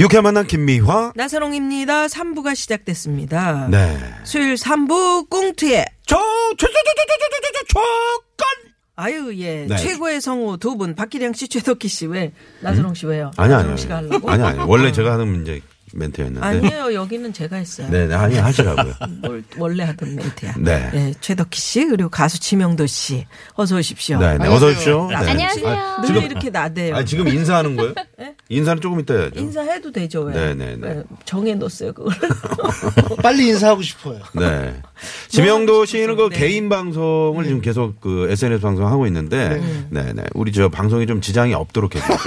유쾌한 만남 김미화. 나선홍입니다 3부가 시작됐습니다 네. 수요일 3부 꽁트에 저, 저, 저, 저, 저, 저, 저, 저, 조건. 아유 예 네. 최고의 성우 두 분 박기량 씨 최덕기 씨 왜 나선홍 씨 왜요 아니, 아니. 나선홍 씨가 하려고 아니, 아니. 원래 제가 하는 이제 멘트였는데. 아니에요 여기는 제가 했어요 네, 네, 아니, 하시라고요. 뭘 원래 하던 멘트야 네. 예, 최덕기 씨 그리고 가수 지명도 씨 어서 오십시오 네, 네. 어서 오십시오. 네. 안녕하세요. 아, 늘 지금, 이렇게 나대요 아니, 지금 인사하는 거예요? 인사는 조금 이따 해야죠. 인사해도 되죠 왜? 네, 네, 네. 왜 정해 놓았어요 그걸 빨리 인사하고 싶어요. 네. 지명도 씨는 그 네. 개인 방송을 지금 계속 그 SNS 방송 하고 있는데, 네, 네. 우리 저 방송에 좀 지장이 없도록 해주세요.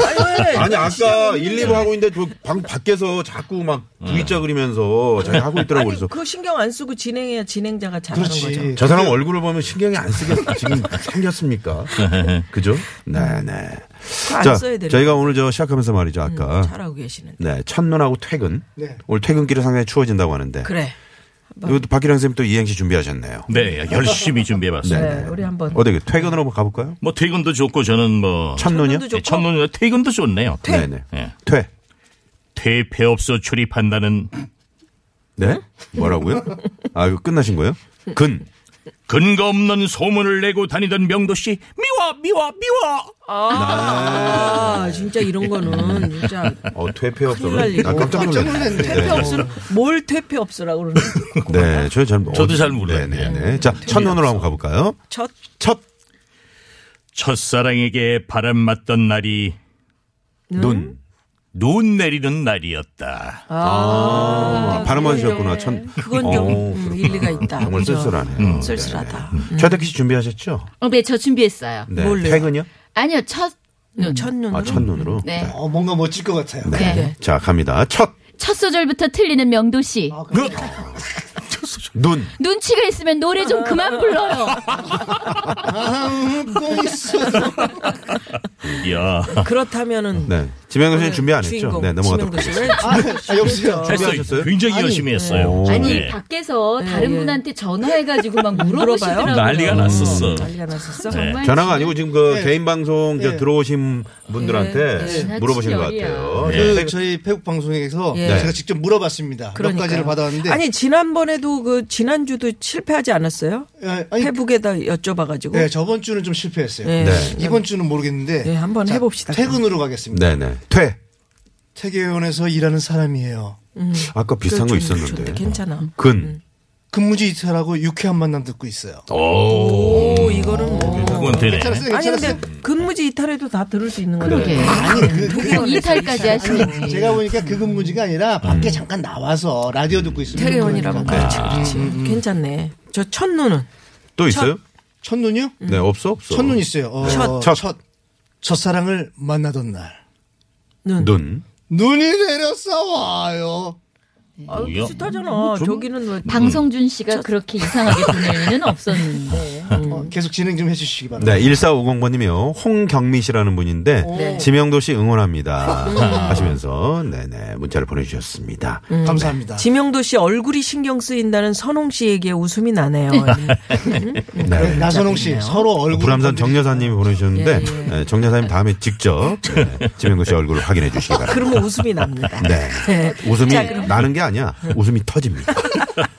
아니, 아까 1, 2부 하고 있는데 저방 밖에서 자꾸 막 V자 그리면서 자기 하고 있더라고 아니 그래서. 그 신경 안 쓰고 진행해야 진행자가 잘하는 거죠. 그렇지. 저 사람 얼굴을 보면 신경이 안 쓰겠, 지금 생겼습니까? 그죠? 네, 네. 그거 안 자, 저희가 오늘 저 시작하면서 말이죠, 아까. 음, 잘하고 계시는. 네, 첫눈하고 퇴근. 네. 오늘 퇴근길이 상당히 추워진다고 하는데. 그래. 이것도 박기량 선생님 또 이행시 준비하셨네요. 네, 열심히 준비해봤습니다. 네, 우리 한번 어떻게 퇴근으로 한번 가볼까요? 뭐 퇴근도 좋고 저는 뭐 첫눈이요? 첫눈도 좋고. 네, 첫눈 퇴근도 좋네요. 네네. 네. 퇴. 퇴폐업소 출입한다는 네? 뭐라고요? 아, 이거 끝나신 거예요? 근. 근거 없는 소문을 내고 다니던 명도 씨 미워 미워 미워. 아, 진짜 이런 거는 진짜 어, 퇴폐 큰일 날 없어는. 아, 깜짝 놀랐네. 퇴폐 없으 뭘 퇴폐 없으라고 그러는 네, 저 잘, 저도 어, 잘 몰라요. 네 네 네. 자, 첫 눈으로 한번 가볼까요? 첫 첫, 첫사랑에게 바람 맞던 날이 눈. 눈 내리는 날이었다. 아, 바람만 셨구나 첫. 그건 좀 어, 음, 일리가 있다. 정말 그죠? 쓸쓸하네요. 쓸쓸하다. 네. 최덕기 씨 준비하셨죠? 어, 네, 저 준비했어요. 네. 뭘요? 퇴근이요? 아니요, 첫, 음, 첫눈으로. 아, 첫눈으로? 네. 어, 뭔가 멋질 것 같아요. 네. 네. 자, 갑니다. 첫, 첫 소절부터 틀리는 명도씨. 눈. 눈치가 있으면 노래 좀 그만 불러요. 야, 그렇다면은 네. 지명도 씨는 준비 안 했죠? 주인공 네, 넘어가도록 하겠습니다. 왜 아, 여보세요. 준비하셨어요? 굉장히 아니, 열심히 했어요. 오. 아니, 네. 밖에서 네, 다른 예. 분한테 전화해가지고 막 물어보시더라고요. 난리가 났었어. 난리가 났었어. 네. 정말 전화가 아니고 지금 그 네. 개인 방송 저 네. 들어오신 분들한테 네. 물어보신 것 같아요. 네. 그 저희 페북 방송에서 예. 제가 직접 물어봤습니다. 몇 그러니까요. 가지를 받았는데 아니 지난번에도 그 지난주도 실패하지 않았어요? 예, 아니 페북에다 여쭤봐가지고. 네, 저번 주는 좀 실패했어요. 네. 네. 이번 주는 모르겠는데 네, 한번 자, 해봅시다. 퇴근으로 가겠습니다. 네네. 퇴. 퇴계원에서 일하는 사람이에요. 아까 비슷한 거 그래, 좀 있었는데. 좋대, 괜찮아. 근. 근무지 이탈하고 유쾌한 만남 듣고 있어요. 오, 이거는 뭐. 그건 되네. 괜찮았어요, 아니 괜찮았어요. 근데 근무지 이탈해도 다 들을 수 있는 거예요. 그러게. 아니, 그, 그, 이탈까지 하시는지. 제가 보니까 그 근무지가 아니라 밖에 잠깐 나와서 라디오 듣고 있으면 태계원이라면 그러니까. 그렇지, 그렇지. 괜찮네. 저 첫눈은 또 있어요? 첫눈이요? 네, 없어? 없어. 첫눈 있어요. 어, 첫. 첫. 첫. 첫사랑을 만나던 날. 눈. 눈. 눈이 내렸어 와요. 아? 비슷하잖아. 저기는 뭐 방성준 씨가 그렇게 이상하게 보낼 일은 없었는데. 어, 계속 진행 좀 해주시기 바랍니다. 네, 1450번님이요. 홍경미 씨라는 분인데, 네. 지명도 씨 응원합니다. 하시면서, 네네, 문자를 보내주셨습니다. 감사합니다. 지명도 씨 얼굴이 신경 쓰인다는 선홍 씨에게 웃음이 나네요. 네. 나선홍 씨 서로 얼굴 불암산 정여사님이 보내주셨는데, 예, 예. 네, 정여사님 다음에 직접, 네, 지명도 씨 얼굴을 확인해 주시기 바랍니다. 그러면 웃음이 납니다. 네. 웃음이 나는 게 아니야. 웃음이 터집니다.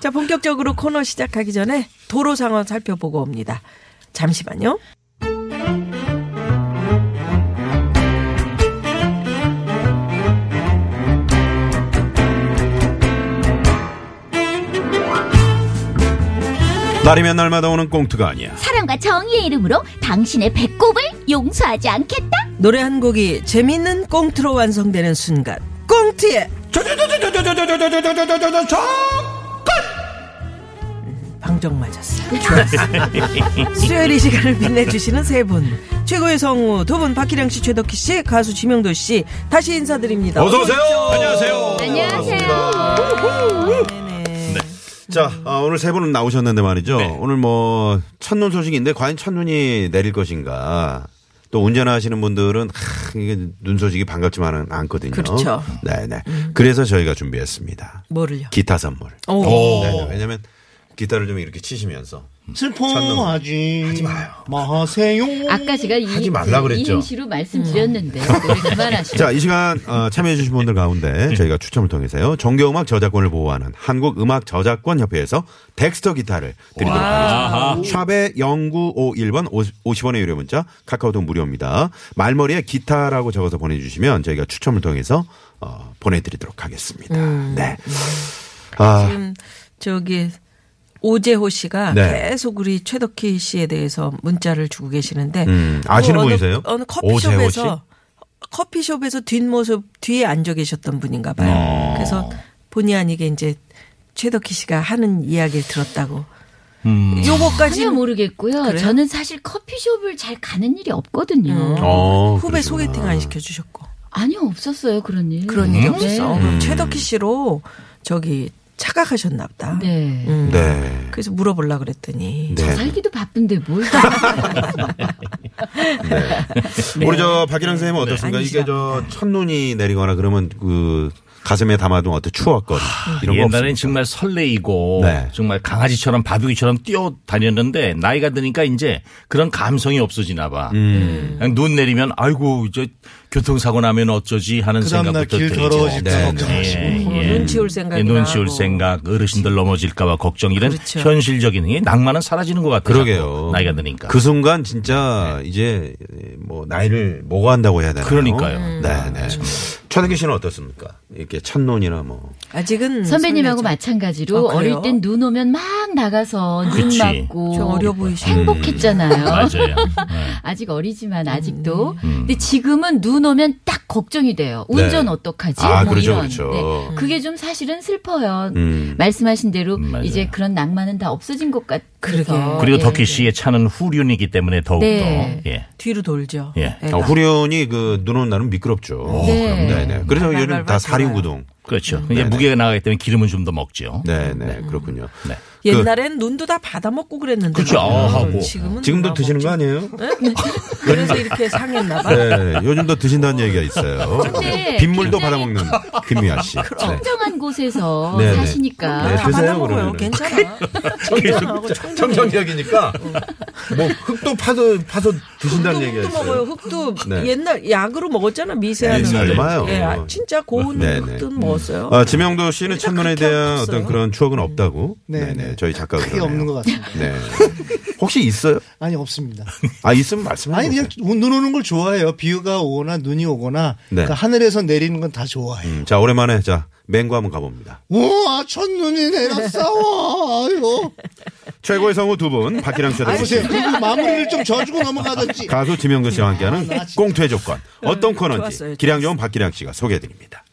자, 본격적으로 코너 시작하기 전에 도로 상황 살펴보고 옵니다. 잠시만요. 날이면 날마다 오는 꽁트가 아니야. 사랑과 정의의 이름으로 당신의 배꼽을 용서하지 않겠다? 노래 한 곡이 재밌는 꽁트로 완성되는 순간. 꽁트의 정정 맞았 어요. 좋았어요. 수요일 이 시간을 빛내주시는 세 분. 최고의 성우 두 분, 박기량 씨, 최덕희 씨, 가수 지명도 씨. 다시 인사드립니다. 어서 오세요. 안녕하세요. 안녕하세요. 네네. 자, 아, 오늘 세 분은 나오셨는데 말이죠. 네. 오늘 뭐 첫눈 소식인데 과연 첫눈이 내릴 것인가. 또 운전하시는 분들은 하, 이게 눈 소식이 반갑지만은 않거든요. 그렇죠. 네네. 그래서 저희가 준비했습니다. 뭐를요? 기타 선물. 오. 네네. 왜냐면 기타를 좀 이렇게 치시면서 슬퍼하지 하지 마요. 마세요. 아까 제가 이, 하지 말라 그랬죠. 이행시로 말씀드렸는데 노래 그만하시고. 자, 이 시간 어, 참여해주신 분들 가운데 저희가 추첨을 통해서요. 정겨음악 저작권을 보호하는 한국음악저작권협회에서 덱스터 기타를 드리도록 하겠습니다. 샵의 0951번 50원의 유료 문자 카카오톡 무료입니다. 말머리에 기타라고 적어서 보내주시면 저희가 추첨을 통해서 어, 보내드리도록 하겠습니다. 네. 아, 지금 저기 오재호 씨가 네. 계속 우리 최덕희 씨에 대해서 문자를 주고 계시는데 음, 아시는 그 어느- 분이세요? 어느 커피숍에서 커피숍에서 뒷모습 뒤에 앉아 계셨던 분인가 봐요. 어. 그래서 본의 아니게 이제 최덕희 씨가 하는 이야기를 들었다고. 음. 요거까지 전혀 모르겠고요. 그래요? 저는 사실 커피숍을 잘 가는 일이 없거든요. 어, 후배 그러시구나. 소개팅 안 시켜주셨고 아니요, 없었어요, 그런 일. 그런 일이 네. 없었어. 그럼 최덕희 씨로 저기 착각하셨나 보다. 네. 음. 네. 그래서 물어보려 그랬더니 네. 살기도 바쁜데 뭘. 우리 저 박기랑 선생님은 어떻습니까? 네. 이게 저 첫눈이 내리거나 그러면 그 가슴에 담아둔 어떤 추억거리 이런 거 옛날엔? 정말 설레이고 네. 정말 강아지처럼 바둑이처럼 뛰어다녔는데 나이가 드니까 이제 그런 감성이 없어지나 봐. 음. 그냥 눈 내리면 아이고 이제 교통사고 나면 어쩌지 하는 그 생각부터 길 네, 눈치 올 생각이 예, 눈치 올 나고. 생각, 어르신들 넘어질까봐 걱정 이런 그렇죠. 현실적인 이 낭만은 사라지는 것 같아요. 그러게요. 나이가 드니까. 그 순간 진짜 이제 뭐 나이를 모고한다고 해야 되나요? 그러니까요. 네, 네. 최덕기 씨는 어떻습니까? 이렇게 첫눈이나 뭐. 아직은 선배님하고. 마찬가지로 아? 어릴 땐 눈 오면 막 나가서 눈 그치. 맞고 좀 어려 보이시네. 행복했잖아요. 맞아요. 아직 어리지만 아직도. 음. 근데 지금은 눈 오면 딱 걱정이 돼요. 운전 네. 어떡하지? 아, 뭐 그렇죠, 이런. 그렇죠. 네. 그게 좀 사실은 슬퍼요. 음. 말씀하신 대로 음, 맞아요. 이제 그런 낭만은 다 없어진 것 같아서. 그러게. 그리고 예. 덕희 씨의 차는 후륜이기 때문에 더욱더 네. 예. 뒤로 돌죠. 예. 어, 후련이 그 눈 오는 날은 미끄럽죠. 네. 네, 네. 그래서 발, 요즘 발, 다발 사륜 구동. 그렇죠. 이제 네네. 무게가 나가기 때문에 기름은 좀 더 먹죠. 네, 네. 그렇군요. 네. 옛날엔 눈도 다 받아 먹고 그랬는데. 그렇죠. 아, 하고. 지금은 지금도 드시는 먹지? 거 아니에요? 네? 그래서 이렇게 상했나 봐. 네, 요즘도 드신다는 얘기가 있어요. 근데 빗물도 굉장히 받아먹는 김미아 씨. 네. 청정한 곳에서 네, 네. 사시니까 네, 다 드세요, 받아 먹어요. 그러면은. 괜찮아. 청정하고 청정. 청정지역이니까 뭐 흙도 파서 파서 드신다는 얘기가 흙도 있어요. 먹어요. 흙도 네. 옛날 약으로 먹었잖아 미세한 네, 흙. 맞아요. 예, 아, 진짜 고운 네, 네. 흙도 먹었어요. 아, 지명도 씨는 그러니까 첫눈에 그렇게 대한. 어떤 그런 추억은 없다고. 네, 네, 네. 저희 작가가 크게 그러네요. 없는 것 같습니다. 네. 혹시 있어요? 아니 없습니다. 아, 있으면 말씀해 아니 주세요. 그냥 눈 오는 걸 좋아해요. 비가 오거나 눈이 오거나 네. 그 하늘에서 내리는 건 다 좋아해요. 음, 자, 오랜만에 자, 맹구 한번 가봅니다. 우와 첫눈이 내렸어. 아이고. 최고의 성우 두 분, 박기랑 최덕기 보세요. 씨. 그리고 마무리를 좀 져주고 넘어가든지. 가수 지명도 씨와 함께하는 나 진짜. 꽁투의 조건. 어떤 코너인지 좋았어요, 기량 좋은 박기량 씨가 소개해드립니다.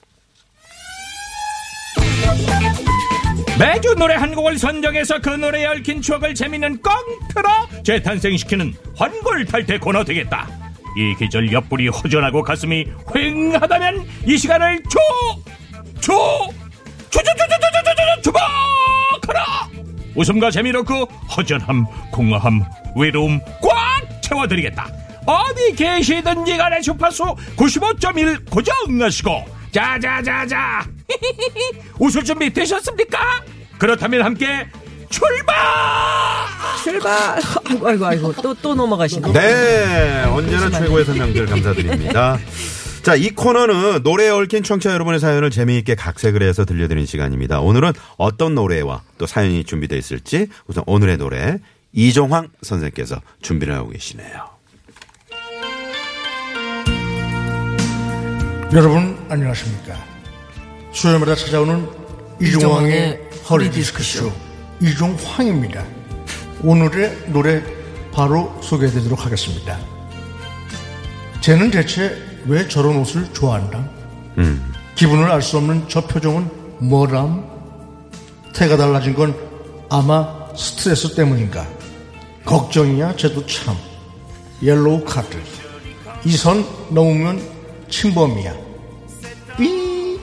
매주 노래 한 곡을 선정해서 그 노래에 얽힌 추억을 재밌는 꽁트로 재탄생시키는 환골탈태 코너 되겠다. 이 계절 옆구리 허전하고 가슴이 휑하다면 이 시간을 줘! 줘! 줘줘줘줘줘줘줘 주목하라! 웃음과 재미로 그 허전함, 공허함, 외로움 꽉 채워드리겠다. 어디 계시든지 간에 주파수 95.1 고정하시고 자자자자 웃을 준비 되셨습니까? 그렇다면 함께 출발! 출발. 아이고 아이고 아이고 또 또 넘어가시네. 네, 언제나 최고의 설명들 감사드립니다. 자, 이 코너는 노래에 얽힌 청취자 여러분의 사연을 재미있게 각색을 해서 들려드리는 시간입니다. 오늘은 어떤 노래와 또 사연이 준비되어 있을지 우선 오늘의 노래 이종황 선생께서 준비를 하고 계시네요. 여러분 안녕하십니까 수요일마다 찾아오는 이종황의 허리디스크쇼 이종황입니다 오늘의 노래 바로 소개해드리도록 하겠습니다 쟤는 대체 왜 저런 옷을 좋아한다 기분을 알 수 없는 저 표정은 뭐람 태가 달라진 건 아마 스트레스 때문인가? 걱정이야, 쟤도 참. 옐로우 카드. 이 선 넘으면 침범이야. 삐!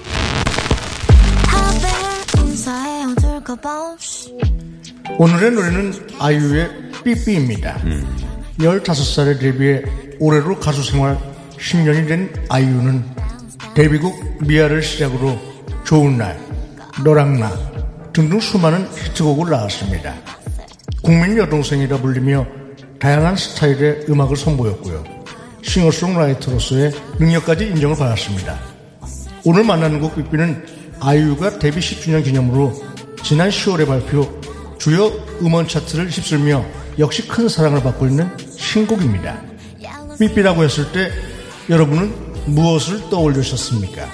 오늘의 노래는 아이유의 삐삐입니다. 15살의 데뷔에 올해로 가수 생활 10년이 된 아이유는 데뷔곡 미아를 시작으로 좋은 날, 너랑 나 등등 수많은 히트곡을 낳았습니다. 국민 여동생이라 불리며 다양한 스타일의 음악을 선보였고요. 싱어송라이터로서의 능력까지 인정을 받았습니다. 오늘 만나는 곡 삐삐는 아이유가 데뷔 10주년 기념으로 지난 10월에 발표 주요 음원 차트를 휩쓸며 역시 큰 사랑을 받고 있는 신곡입니다. 삐삐라고 했을 때 여러분은 무엇을 떠올리셨습니까?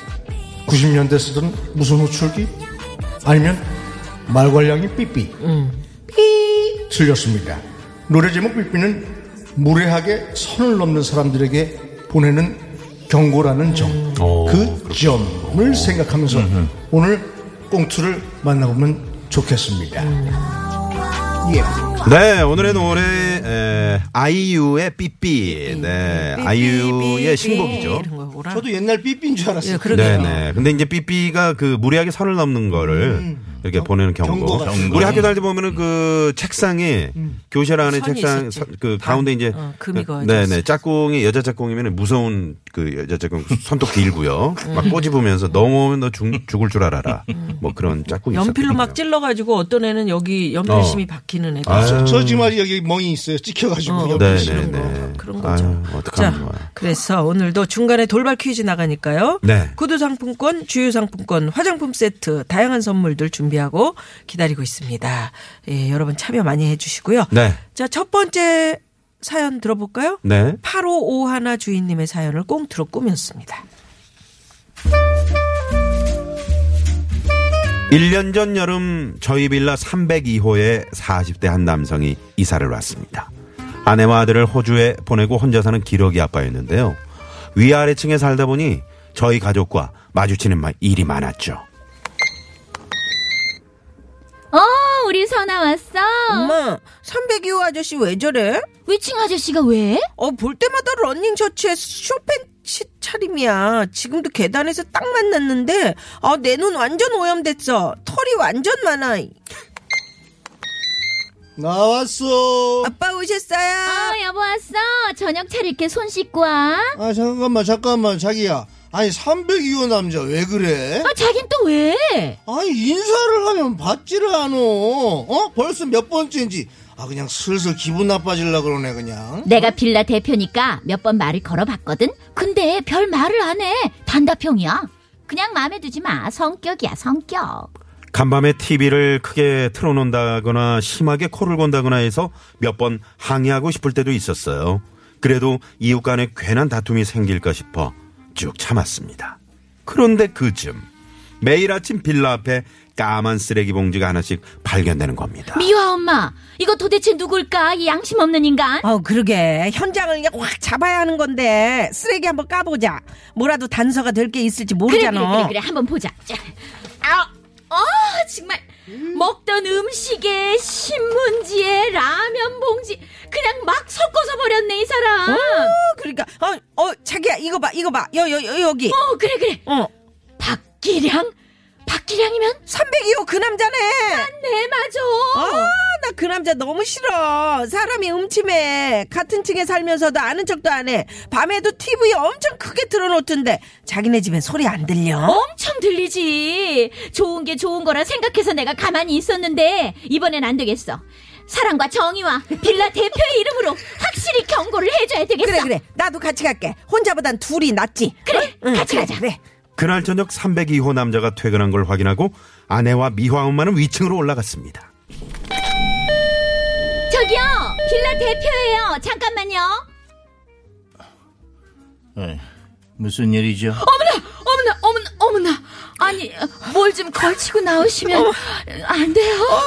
90년대 쓰던 무슨 호출기? 아니면 말괄량이 삐삐? 삐 틀렸습니다. 노래 제목 삐삐는 무례하게 선을 넘는 사람들에게 보내는 경고라는 점. 그 점을 생각하면서 오늘 꽁투를 만나보면 좋겠습니다. 예. 네, 오늘의 노래 에, 아이유의 삐삐. 네, 아이유의 신곡이죠. 저도 옛날 삐삐인 줄 알았어요. 예. 네, 네. 근데 이제 삐삐가 그 무리하게 선을 넘는 거를 이렇게 보내는 경고. 경고 우리 학교 다닐 때 보면은 그 책상에 교실 안에 책상 있었지. 서- 그 가운데 이제 어, 금이 그- 그어져 네, 있어. 네. 짝꿍이 여자 짝꿍이면 무서운 그 여자 짝꿍 손톱 길고요. 막 꼬집으면서 넘어오면 너 죽, 죽을 줄 알아라. 뭐 그런 짝꿍이 연필로 막. 찔러가지고 어떤 애는 여기 연필심이 박히는 애가 아유. 있어. 저 지금 아직 여기 멍이 있어요. 찍혀가지고. 어, 네, 네, 거. 네. 그런 거죠. 어떡하면 자, 좋아요. 그래서 오늘도 중간에 돌발 퀴즈 나가니까요. 네. 구두 상품권, 주유 상품권, 화장품 세트, 다양한 선물들 준비하고 기다리고 있습니다. 예, 여러분 참여 많이 해주시고요. 네. 자, 첫 번째 사연 들어볼까요? 네. 8551 주인님의 사연을 꽁트로 꾸몄습니다. 1년 전 여름 저희 빌라 302호에 40대 한 남성이 이사를 왔습니다. 아내와 아들을 호주에 보내고 혼자 사는 기러기 아빠였는데요. 위아래층에 살다 보니 저희 가족과 마주치는 마- 일이 많았죠. 우리 선아 왔어. 엄마, 302호 아저씨 왜 저래? 위층 아저씨가 왜? 어, 볼 때마다 러닝 셔츠에 숏팬츠 차림이야. 지금도 계단에서 딱 만났는데, 아, 내 눈 완전 오염됐어. 털이 완전 많아. 나 왔어. 아빠 오셨어요? 어, 여보 왔어. 저녁 차릴 게 손 씻고 와. 아, 잠깐만, 잠깐만, 자기야. 아니, 302호 남자 왜 그래? 아, 자긴 또 왜? 아니, 인사를 하면 받지를 않어. 어? 벌써 몇 번째인지. 아, 그냥 슬슬 기분 나빠질라 그러네, 그냥. 내가 빌라 대표니까 몇 번 말을 걸어봤거든? 근데 별 말을 안 해. 단답형이야. 그냥 마음에 두지 마. 성격이야, 성격. 간밤에 TV를 크게 틀어놓는다거나 심하게 코를 건다거나 해서 몇 번 항의하고 싶을 때도 있었어요. 그래도 이웃 간에 괜한 다툼이 생길까 싶어 쭉 참았습니다. 그런데 그쯤 매일 아침 빌라 앞에 까만 쓰레기 봉지가 하나씩 발견되는 겁니다. 미화 엄마, 이거 도대체 누굴까? 이 양심 없는 인간? 어, 그러게. 현장을 그냥 확 잡아야 하는 건데, 쓰레기 한번 까보자. 뭐라도 단서가 될 게 있을지 그래, 모르잖아. 그래, 그래, 그래. 한번 보자. 자. 아, 어, 정말. 먹던 음식에 신문지에 라면 봉지 그냥 막 섞어서 버렸네 이 사람. 어, 그러니까, 어, 어, 자기야, 이거 봐, 이거 봐. 여, 여, 여 여 기. 어 그래 그래. 어. 박기량? 박기량이면 302호 그 남자네. 네 맞아. 아, 나 그 남자 너무 싫어. 사람이 음침해. 같은 층에 살면서도 아는 척도 안 해. 밤에도 TV 엄청 크게 틀어놓던데. 자기네 집엔 소리 안 들려? 엄청 들리지. 좋은 게 좋은 거라 생각해서 내가 가만히 있었는데 이번엔 안 되겠어. 사랑과 정의와 빌라 대표의 이름으로 확실히 경고를 해줘야 되겠어. 그래, 그래. 나도 같이 갈게. 혼자보단 둘이 낫지. 그래, 응, 같이 가자. 그래. 그날 저녁 302호 남자가 퇴근한 걸 확인하고 아내와 미화 엄마는 위층으로 올라갔습니다. 저기요, 빌라 대표예요. 잠깐만요. 무슨 일이죠? 어머나, 어머나, 어머나, 어머나. 아니, 뭘 좀 걸치고 나오시면 안 돼요? 어,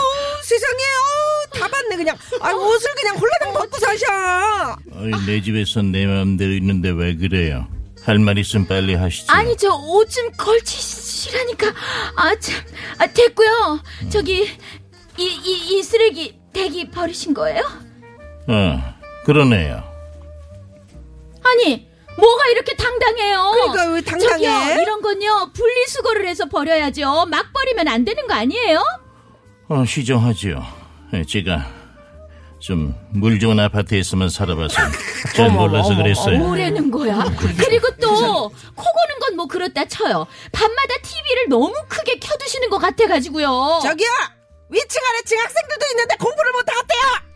세상에, 어, 다 봤네, 그냥. 아, 옷을 그냥 홀라당 벗고 사셔. 어이, 내 집에서 내 마음대로 있는데 왜 그래요? 할 말 있으면 빨리 하시죠. 아니, 저 옷 좀 걸치시라니까. 아, 참. 아, 됐고요. 저기, 이, 이, 이 쓰레기 대기 버리신 거예요? 어, 그러네요. 아니, 뭐가 이렇게 당당해요? 그러니까 왜 당당해? 저기요, 이런 건요, 분리수거를 해서 버려야죠. 막 버리면 안 되는 거 아니에요? 어, 시정하지요. 예, 제가 좀 물 좋은 아파트에서만 살아봐서 잘 몰라서 그랬어요. 뭐라는 거야? 그리고 또, 코 고는 건 뭐 그렇다 쳐요. 밤마다 TV를 너무 크게 켜두시는 것 같아가지고요. 저기요 위층 아래층 학생들도 있는데 공부를 못 하겠대요.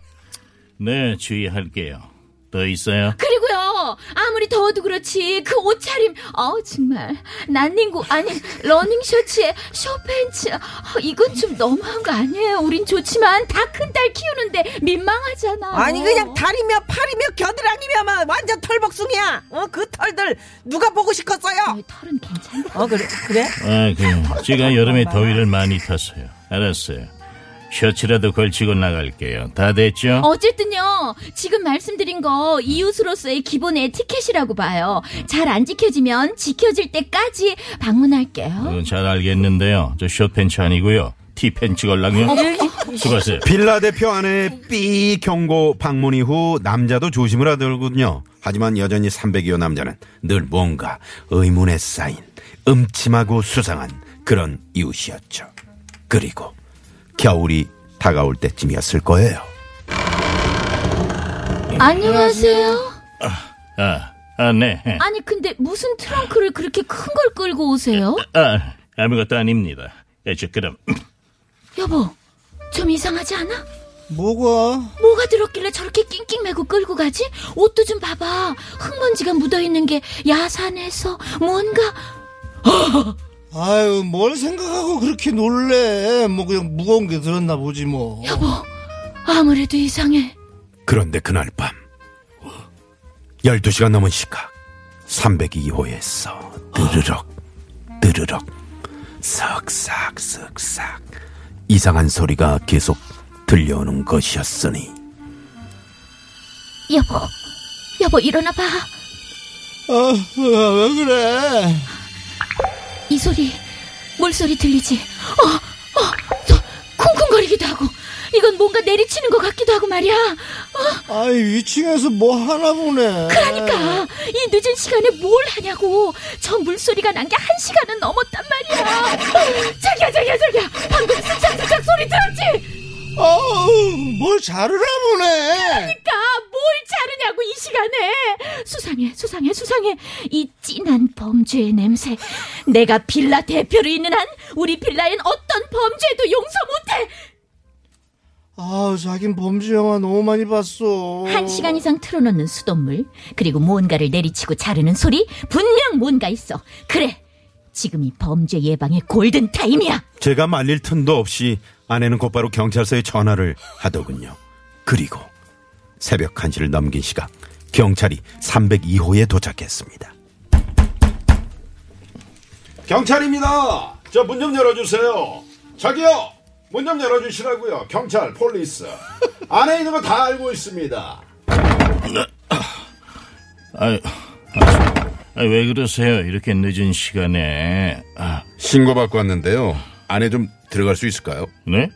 네, 주의할게요. 더 있어요? 그리고요, 아무리 더워도 그렇지, 그 옷차림, 어 정말. 난닝구, 아니, 러닝 셔츠에 숏팬츠, 어, 이건 좀 너무한 거 아니에요? 우린 좋지만, 다 큰 딸 키우는데 민망하잖아. 아니 그냥 다리며 팔이며 겨드랑이며 막 완전 털복숭이야. 어 그 털들 누가 보고 싶었어요? 어, 털은 괜찮다. 어 그래 그래? 아, 그, 제가 여름에 더위를 많이 탔어요. 알았어요. 셔츠라도 걸치고 나갈게요. 다 됐죠? 어쨌든요, 지금 말씀드린 거 이웃으로서의 기본 에티켓이라고 봐요. 잘 안 지켜지면 지켜질 때까지 방문할게요. 그건 잘 알겠는데요. 저 숏팬츠 아니고요. 티팬츠 걸랑요. 수고하세요. 빌라 대표 아내 삐 경고 방문 이후 남자도 조심을 하더군요. 하지만 여전히 302호 남자는 늘 뭔가 의문에 쌓인 음침하고 수상한 그런 이웃이었죠. 그리고 겨울이 다가올 때쯤이었을 거예요. 안녕하세요. 아, 아, 네. 아니 근데 무슨 트렁크를 그렇게 큰 걸 끌고 오세요? 아, 아무것도 아닙니다. 예, 저, 그럼. 여보, 좀 이상하지 않아? 뭐가? 뭐가 들었길래 저렇게 낑낑 매고 끌고 가지? 옷도 좀 봐봐. 흙먼지가 묻어있는 게 야산에서 뭔가 아유, 뭘 생각하고 그렇게 놀래. 뭐 그냥 무거운 게 들었나 보지 뭐. 여보 아무래도 이상해. 그런데 그날 밤 12시가 넘은 시각 302호에서 뜨르륵 뜨르륵 쓱싹 쓱싹 이상한 소리가 계속 들려오는 것이었으니 여보, 여보 일어나봐. 아, 아, 왜 그래? 이 소리 물소리 들리지? 어, 어, 또 쿵쿵거리기도 하고 이건 뭔가 내리치는 것 같기도 하고 말이야. 어, 아이, 위층에서 뭐 하나 보네. 그러니까 이 늦은 시간에 뭘 하냐고 저 물소리가 난 게 한 시간은 넘었단 말이야. 자기야 자기야 자기야 방금 쓱싹쓱싹 소리 들었지? 아우, 뭘 자르나 보네. 그러니까 뭘 자르냐고 이 시간에. 수상해 수상해 수상해. 이 진한 범죄의 냄새. 내가 빌라 대표로 있는 한 우리 빌라엔 어떤 범죄도 용서 못해. 아우, 자긴 범죄 영화 너무 많이 봤어. 한 시간 이상 틀어놓는 수돗물 그리고 뭔가를 내리치고 자르는 소리 분명 뭔가 있어. 그래 지금이 범죄 예방의 골든 타임이야 제가 말릴 틈도 없이 아내는 곧바로 경찰서에 전화를 하더군요. 그리고 새벽 1시를 넘긴 시각 경찰이 302호에 도착했습니다. 경찰입니다. 저 문 좀 열어주세요. 저기요. 문 좀 열어주시라고요. 경찰, police. 안에 있는 거 다 알고 있습니다. 아, 아, 아, 왜 그러세요? 이렇게 늦은 시간에. 아, 신고 받고 왔는데요. 안에 좀 들어갈 수 있을까요? 네?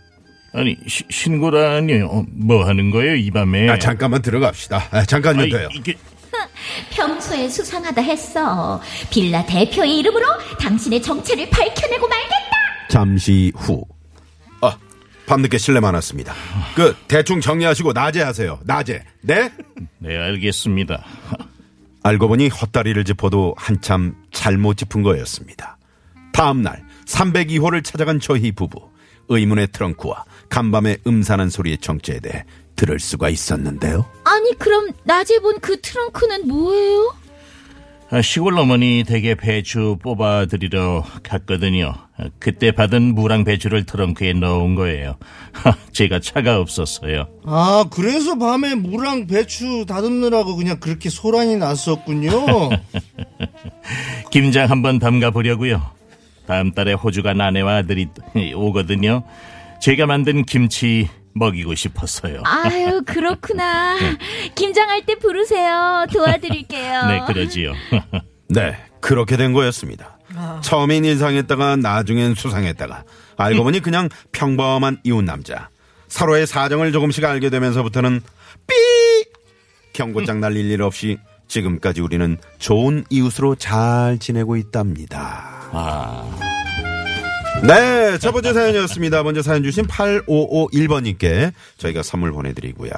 아니, 시- 신고라니, 어, 뭐 하는 거예요, 이 밤에? 아, 잠깐만 들어갑시다. 아, 아이, 돼요. 이게, 평소에 수상하다 했어 빌라 대표의 이름으로 당신의 정체를 밝혀내고 말겠다 잠시 후. 아, 밤늦게 실례 많았습니다. 그 대충 정리하시고 낮에 하세요. 낮에. 네? 네, 알겠습니다. 알고 보니 헛다리를 짚어도 한참 잘못 짚은 거였습니다. 다음 날 302호를 찾아간 저희 부부. 의문의 트렁크와 간밤의 음산한 소리의 정체에 대해 들을 수가 있었는데요. 아니 그럼 낮에 본 그 트렁크는 뭐예요? 아, 시골 어머니 댁에 배추 뽑아드리러 갔거든요. 아, 그때 받은 무랑 배추를 트렁크에 넣은 거예요. 제가 차가 없었어요. 아, 그래서 밤에 무랑 배추 다듬느라고 그냥 그렇게 소란이 났었군요. 김장 한번 담가 보려고요. 다음 달에 호주간 아내와 아들이 오거든요. 제가 만든 김치 먹이고 싶었어요. 아유 그렇구나 김장할 때 부르세요 도와드릴게요 네, 그러지요. 네, 그렇게 된 거였습니다. 처음엔 인상했다가 나중엔 수상했다가 알고 보니 그냥 평범한 이웃 남자. 서로의 사정을 조금씩 알게 되면서부터는 삐 경고장 날릴 일 없이 지금까지 우리는 좋은 이웃으로 잘 지내고 있답니다. 아, 네, 첫 번째 사연이었습니다. 먼저 사연 주신 8551번님께 저희가 선물 보내드리고요.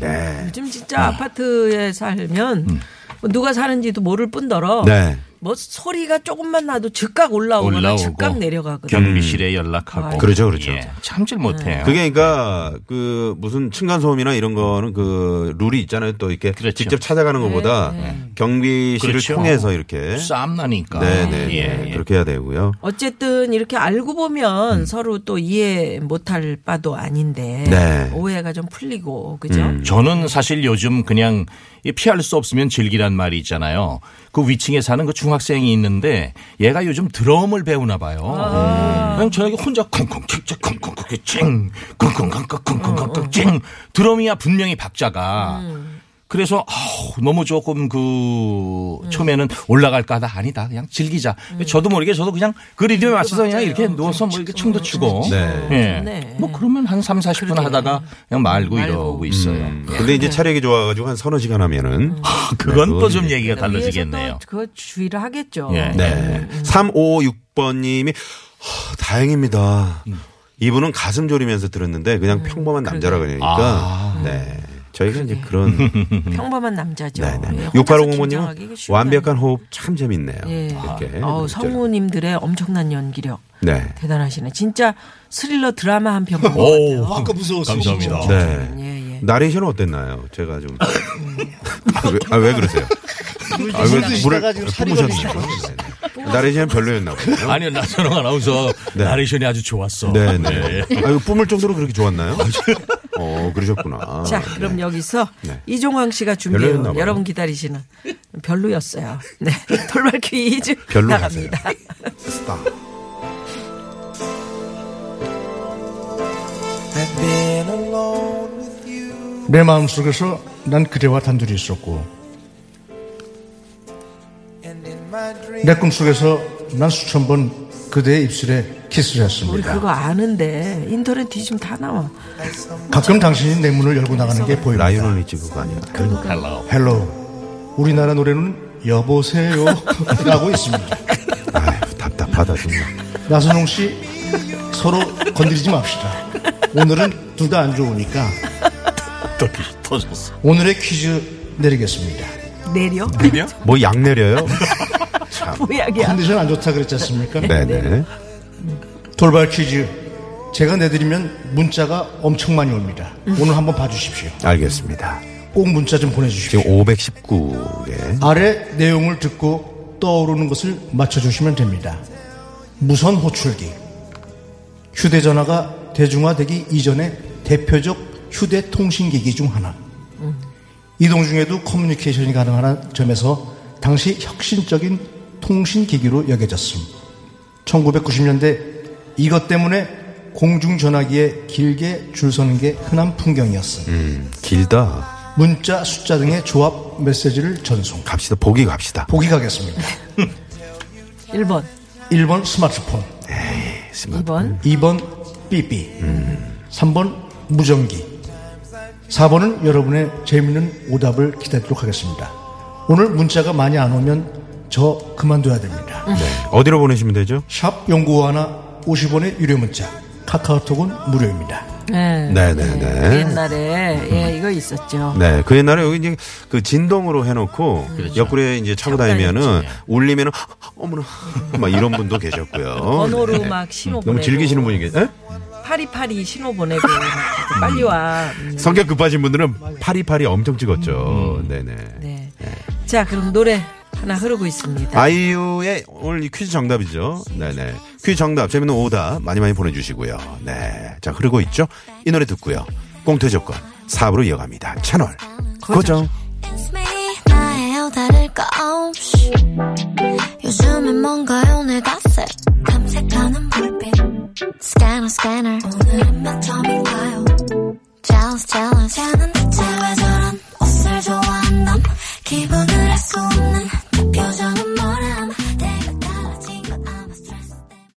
네. 요즘 진짜 아파트에 살면 뭐 누가 사는지도 모를 뿐더러 네. 뭐 소리가 조금만 나도 즉각 올라오거나 올라오고 즉각 내려가거든요. 경비실에 연락하고. 아이고. 그렇죠, 그렇죠. 예, 참질 못해요. 그게 그러니까 그 무슨 층간 소음이나 이런 거는 그 룰이 있잖아요. 또 이렇게 그렇죠. 직접 찾아가는 것보다 경비실을 그렇죠. 통해서 이렇게 싸움 나니까. 네 네 예, 예. 그렇게 해야 되고요. 어쨌든 이렇게 알고 보면 서로 또 이해 못할 바도 아닌데 네. 오해가 좀 풀리고 그죠? 음. 저는 사실 요즘 그냥 이 피할 수 없으면 즐기란 말이 있잖아요. 그 위층에 사는 그 중학생이 있는데 얘가 요즘 드럼을 배우나 봐요. 그냥 저기 혼자 쿵쿵 킥 쿵쿵 쿵쿵 찡 쿵쿵 쿵쿵 쿵쿵 쿵쿵 찡 드럼이야 분명히 박자가 그래서 아우, 너무 조금 그 처음에는 올라갈까 하다 아니다 그냥 즐기자. 저도 모르게 저도 그냥 그 리듬에 맞춰서 그냥 이렇게 누워서 뭐 이렇게 춤도 추고. 네. 예. 네. 뭐 그러면 한 3, 40분 하다가 그냥 말고, 말고. 이러고 있어요. 음. 근데 이제 차력이 좋아가지고 한 서너 시간 하면은 그건 네, 또좀 그건 얘기가 위에서 달라지겠네요. 또 그거 주의를 하겠죠. 예. 네. 3556번님이 다행입니다. 이분은 가슴 졸이면서 들었는데 그냥 평범한 남자라 그러니까 아. 네. 저희가 이제 그런 평범한 남자죠. 네네. 예, 혼자서 긴장하기 6805번님은 이게 쉬운 거 완벽한 호흡 참 재밌네요. 예. 이렇게. 어우, 저- 성우님들의 엄청난 연기력 네. 대단하시네. 진짜 스릴러 드라마 한 편 본것 오, 같아요. 아까 무서웠어. 감사합니다. 진짜. 네. 예, 예. 나레이션은 어땠나요? 제가 좀. 아, 왜, 아, 왜 그러세요? 아, 물 드시다가 지금 살이 뿜으셨나요? 네. 나레이션은 별로였나 보요 아니요, 나선홍 아나운서 나레이션이 아주 좋았어. 네 네. 아, 이거 뿜을 정도로 그렇게 좋았나요? 어, 그러셨구나. 자, 그럼 여기서 네. 이종황 씨가 봐요. 여러분 기다리시는 별로였어요. 네. 돌발 퀴즈 별로 나갑니다. 스타. 내 마음속에서 난 그대와 단둘이 있었고 내 꿈속에서 난 수천 번 그대의 입술에 키스를 우리 했습니다. 그거 아는데 인터넷 뒤지면 다 나와. 가끔 당신이 내 문을 열고 나가는 게 보입니다. 라이오넬 리치 그거 아니야? Hello. Hello 우리나라 노래는 여보세요 라고 있습니다. 아휴, 답답하다, 정말. 나선홍 씨 서로 건드리지 맙시다. 오늘은 둘 다 안 좋으니까. 오늘의 퀴즈 내리겠습니다. 내려? 뭐약 내려요? 보약이야. 컨디션 안 좋다 그랬지 않습니까? 네네. 돌발 퀴즈 제가 내드리면 문자가 엄청 많이 옵니다. 오늘 한번 봐주십시오. 알겠습니다. 꼭 문자 좀 보내주십시오. 지금 519개. 아래 내용을 듣고 떠오르는 것을 맞춰주시면 됩니다. 무선 호출기. 휴대전화가 대중화되기 이전의 대표적 휴대통신기기 중 하나. 이동 중에도 커뮤니케이션이 가능한 점에서 당시 혁신적인 통신기기로 여겨졌음. 1990년대 이것 때문에 공중전화기에 길게 줄 서는 게 흔한 풍경이었음. 음, 길다. 문자, 숫자 등의 조합 메시지를 전송. 갑시다. 보기 갑시다. 보기 가겠습니다. 1번, 1번 스마트폰, 2번, 2번 삐삐, 3번 무전기, 4번은 여러분의 재미있는 오답을 기다리도록 하겠습니다. 오늘 문자가 많이 안 오면 저 그만둬야 됩니다. 어디로 보내시면 되죠? 샵 연구 하나 50원의 유료 문자, 카카오톡은 무료입니다. 네. 네네네. 그 옛날에 예 이거 있었죠. 네, 그 옛날에 여기 이제 그 진동으로 해놓고 옆구리에 이제 차고 다니면은 울리면은 어머나 막 이런 분도 계셨고요. 번호로 네. 막 신호 너무 보내고 즐기시는 분이 계세요. 파리파리 신호 보내고 막 빨리 와. 음, 성격 급하신 분들은 파리파리 엄청 찍었죠. 네네. 네. 자 그럼 노래 하나 흐르고 있습니다. 아이유의 오늘 이 퀴즈 정답이죠. 네네. 퀴즈 정답, 재밌는 오답 많이 많이 보내주시고요. 네. 자, 흐르고 있죠? 이 노래 듣고요. 공태 조건 4부로 이어갑니다. 채널 고정. It's me 나예요 다를 거 없이 요즘엔 뭔가요 내가 새 탐색하는 불빛 스캐너 스캐너 오늘은 몇 점인가요 Jealous jealous 쟤는 대체 왜 저런 옷을 좋아한담 기분을 알 수 없는 표정